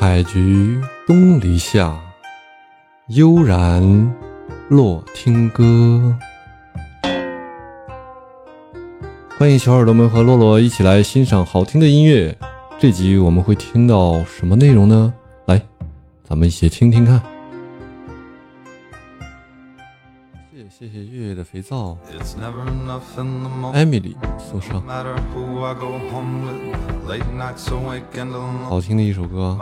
采菊东篱下，悠然落听歌。欢迎小耳朵们和洛洛一起来欣赏好听的音乐。这集我们会听到什么内容呢？来，咱们一起听听看。谢谢谢月月的肥皂，Emily 送上。好听的一首歌。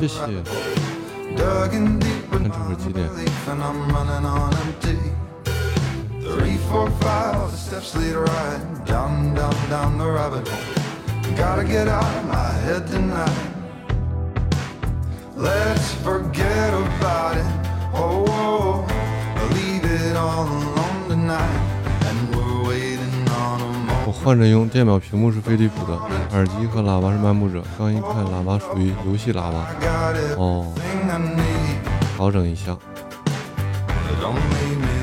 谢谢。看这会儿几点？Three, four, five, all the steps lead right down, down, down the rabbit hole. Gotta get out of my head tonight. Let's forget about it. Oh, oh, oh. leave it all alone tonight. And we're waiting on a 我.换着用，电脑屏幕是飞利浦的，耳机和喇叭是漫步者。刚一看，喇叭属于游戏喇叭，I got 哦.调整一下。Don't leave me lonely.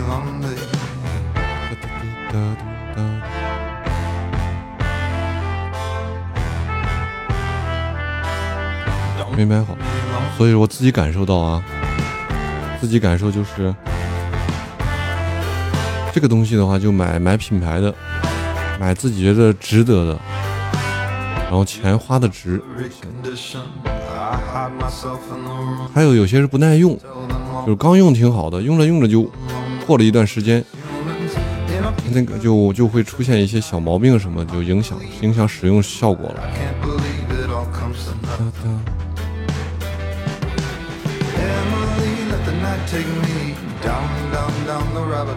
没买好，所以我自己感受到啊，自己感受就是这个东西的话，就买买品牌的，买自己觉得值得的，然后钱花的值。还有有些是不耐用，就是刚用挺好的，用着用着就过了一段时间，那个就就会出现一些小毛病什么，就影响影响使用效果了。Can't believe it all comes to nothing emily let the night take me down down down the river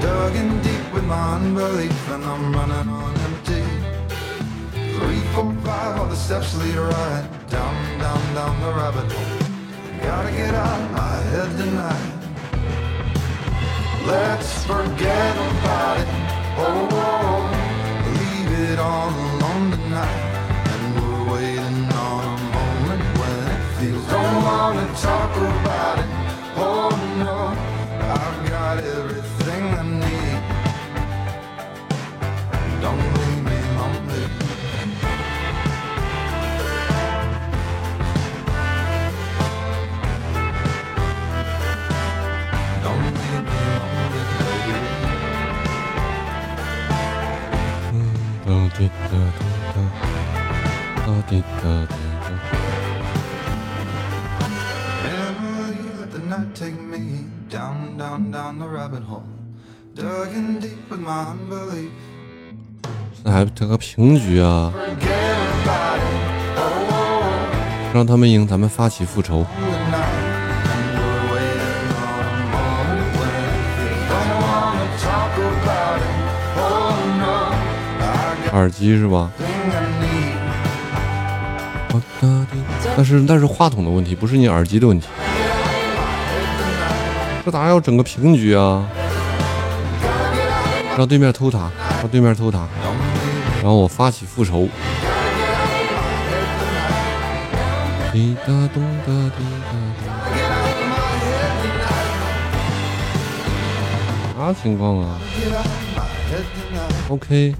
dug in deep with my unbelief and I'm running on empty. Three, four, five, all the steps lead right down, down, down the river Gotta get out of my head tonight. Let's forget about it. Oh, the rabbit hole. Dug in deep with my unbelief. 那还得个平局啊，Forget about it. Oh, oh, 让他们赢，咱们发起复仇。耳机是吧？但是那是话筒的问题，不是你耳机的问题。这咋要整个平局啊？让对面偷塔，让对面偷塔，然后我发起复仇。滴答咚哒滴答咚。啥情况啊？OK，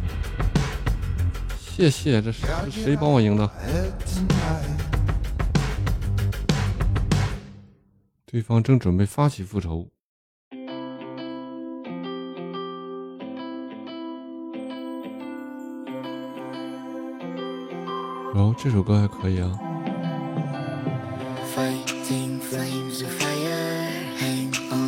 谢谢，这是谁帮我赢的？对方正准备发起复仇。然后这首歌还可以啊，Fighting flames of fire, hang on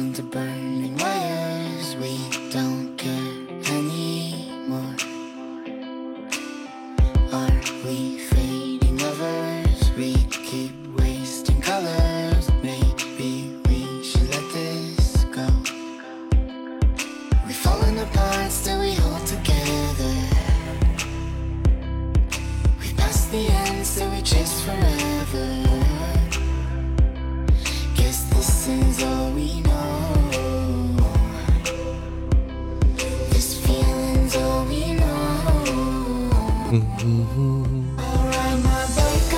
know. Alright, my bike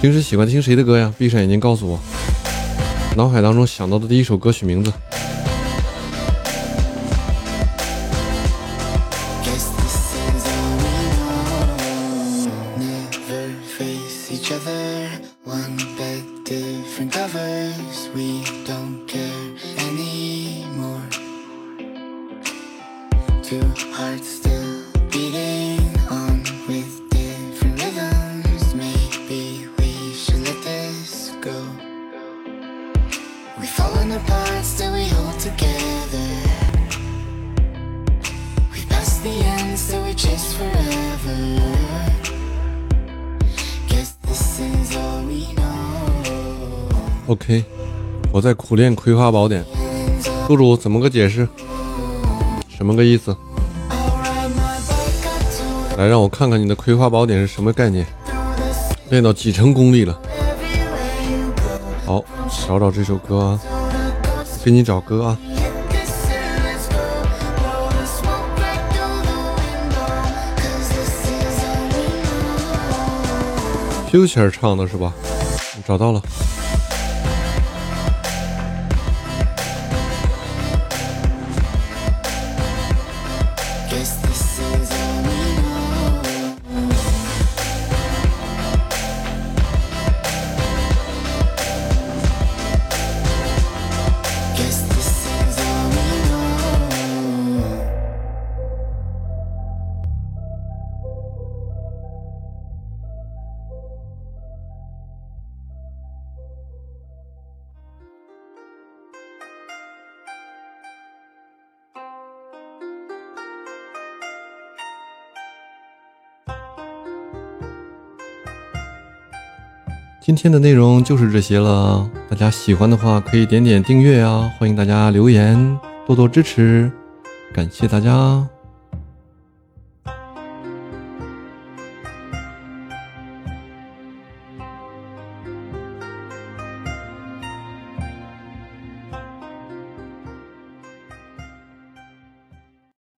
平时喜欢听谁的歌呀？闭上眼睛告诉我，脑海当中想到的第一首歌曲名字。Guess this is all the answer is forever ok。我在苦练葵花宝典，宿主怎么个解释？什么个意思？来，让我看看你的葵花宝典是什么概念，练到几成功力了。好，找找这首歌啊，给你找歌啊。Future 唱的是吧？找到了。今天的内容就是这些了，大家喜欢的话可以点点订阅啊，欢迎大家留言，多多支持，感谢大家。